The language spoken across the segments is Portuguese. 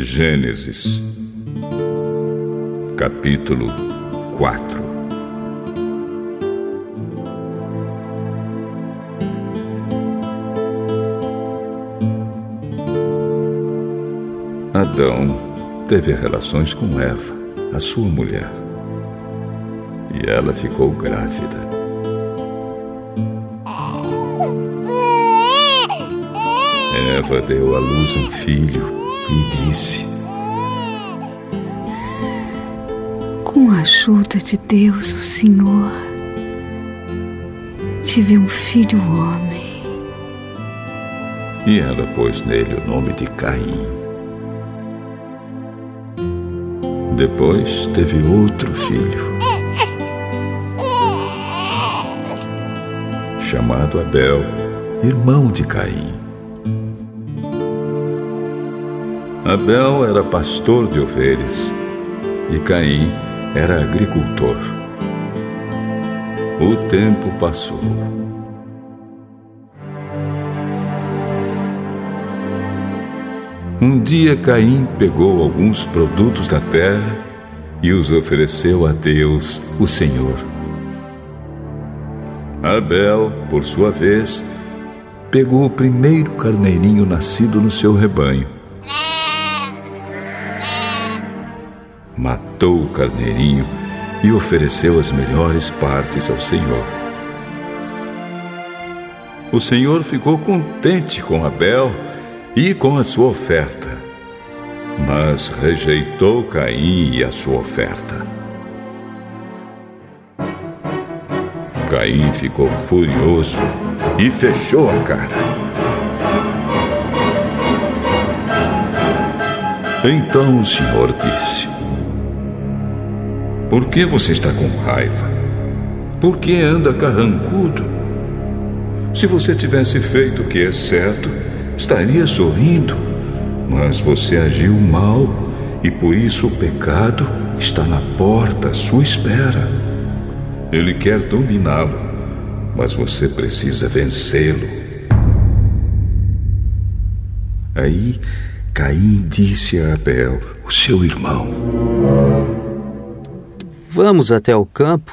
Gênesis, capítulo 4 Adão teve relações com Eva, a sua mulher, e ela ficou grávida. Eva deu à luz um filho e disse: Com a ajuda de Deus, o Senhor, tive um filho homem. E ela pôs nele o nome de Caim. Depois teve outro filho, chamado Abel, irmão de Caim. Abel era pastor de ovelhas e Caim era agricultor. O tempo passou. Um dia Caim pegou alguns produtos da terra e os ofereceu a Deus, o Senhor. Abel, por sua vez, pegou o primeiro carneirinho nascido no seu rebanho matou o carneirinho e ofereceu as melhores partes ao Senhor. O Senhor ficou contente com Abel e com a sua oferta, mas rejeitou Caim e a sua oferta. Caim ficou furioso e fechou a cara. Então o Senhor disse: por que você está com raiva? Por que anda carrancudo? Se você tivesse feito o que é certo, estaria sorrindo. Mas você agiu mal e por isso o pecado está na porta à sua espera. Ele quer dominá-lo, mas você precisa vencê-lo. Aí Caim disse a Abel, o seu irmão: Vamos até o campo?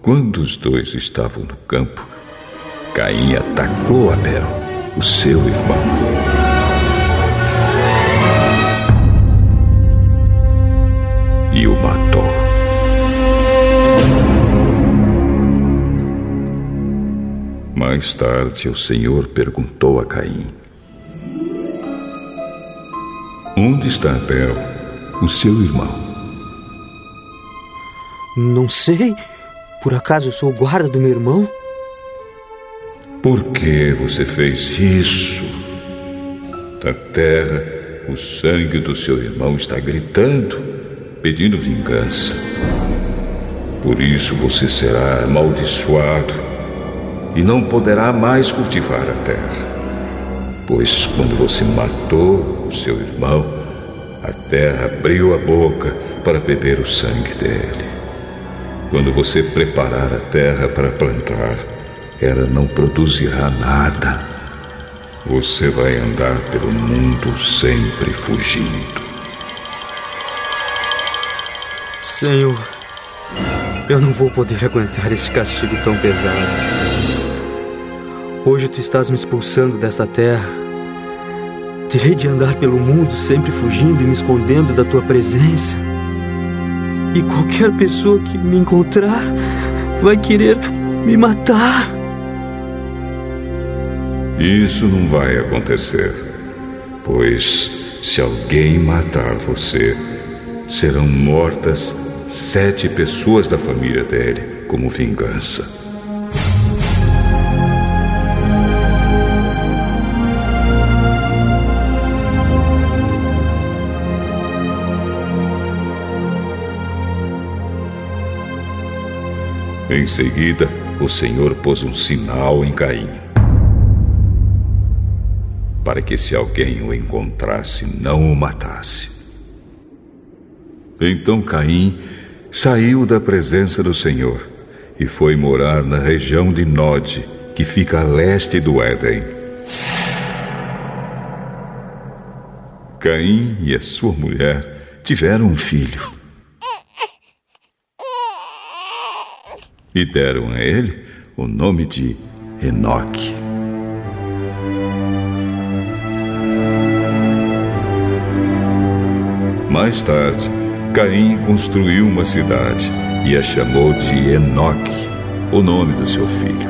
Quando os dois estavam no campo, Caim atacou Abel, o seu irmão. E o matou. Mais tarde, o Senhor perguntou a Caim: Onde está Abel? O seu irmão? Não sei. Por acaso eu sou o guarda do meu irmão? Por que você fez isso? Da terra, o sangue do seu irmão está gritando, pedindo vingança. Por isso você será amaldiçoado e não poderá mais cultivar a terra. Pois quando você matou o seu irmão, a terra abriu a boca para beber o sangue dele. Quando você preparar a terra para plantar, ela não produzirá nada. Você vai andar pelo mundo sempre fugindo. Senhor, eu não vou poder aguentar esse castigo tão pesado. Hoje tu estás me expulsando dessa terra Terei de andar pelo mundo sempre fugindo e me escondendo da tua presença. E qualquer pessoa que me encontrar vai querer me matar. Isso não vai acontecer, pois se alguém matar você, serão mortas sete pessoas da família dele como vingança. Em seguida, o Senhor pôs um sinal em Caim. Para que se alguém o encontrasse, não o matasse. Então Caim saiu da presença do Senhor e foi morar na região de Nod, que fica a leste do Éden. Caim e a sua mulher tiveram um filho. E deram a ele o nome de Enoque. Mais tarde, Caim construiu uma cidade e a chamou de Enoque, o nome do seu filho.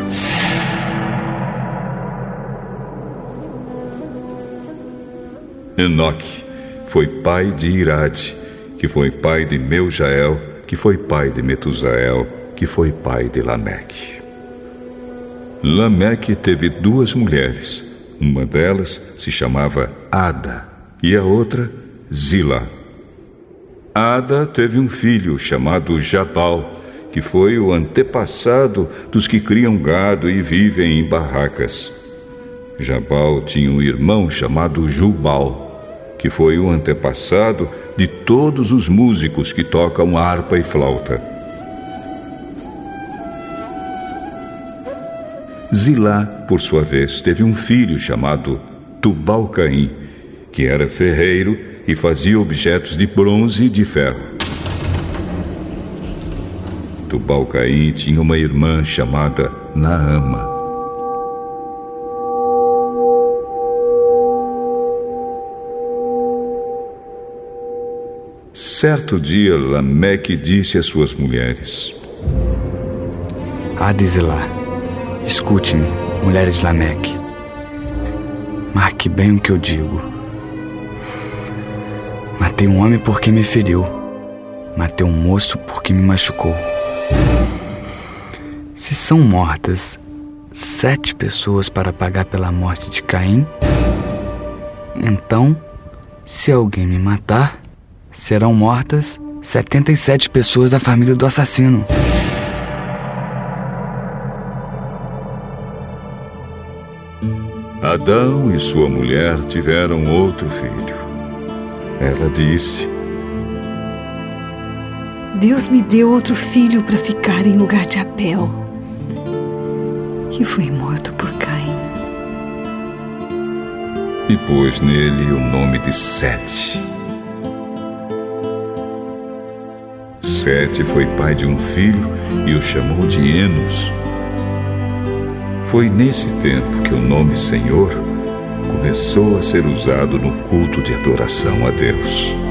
Enoque foi pai de Irade, que foi pai de Meujael, que foi pai de Metusael, que foi pai de Lameque. Lameque teve duas mulheres. Uma delas se chamava Ada e a outra Zila. Ada teve um filho chamado Jabal, que foi o antepassado dos que criam gado e vivem em barracas. Jabal tinha um irmão chamado Jubal, que foi o antepassado de todos os músicos que tocam harpa e flauta. Zilá, por sua vez, teve um filho chamado Tubal-Caim, que era ferreiro e fazia objetos de bronze e de ferro. Tubal-Caim tinha uma irmã chamada Naama. Certo dia, Lameque disse às suas mulheres: Adizilá, escute-me, mulheres de Lameque. Marque bem o que eu digo. Matei um homem porque me feriu. Matei um moço porque me machucou. Se são mortas sete pessoas para pagar pela morte de Caim, então, se alguém me matar, serão mortas 77 pessoas da família do assassino. Adão e sua mulher tiveram outro filho. Ela disse: Deus me deu outro filho para ficar em lugar de Abel, que foi morto por Caim. E pôs nele o nome de Sete. Sete foi pai de um filho e o chamou de Enos. Foi nesse tempo que o nome Senhor começou a ser usado no culto de adoração a Deus.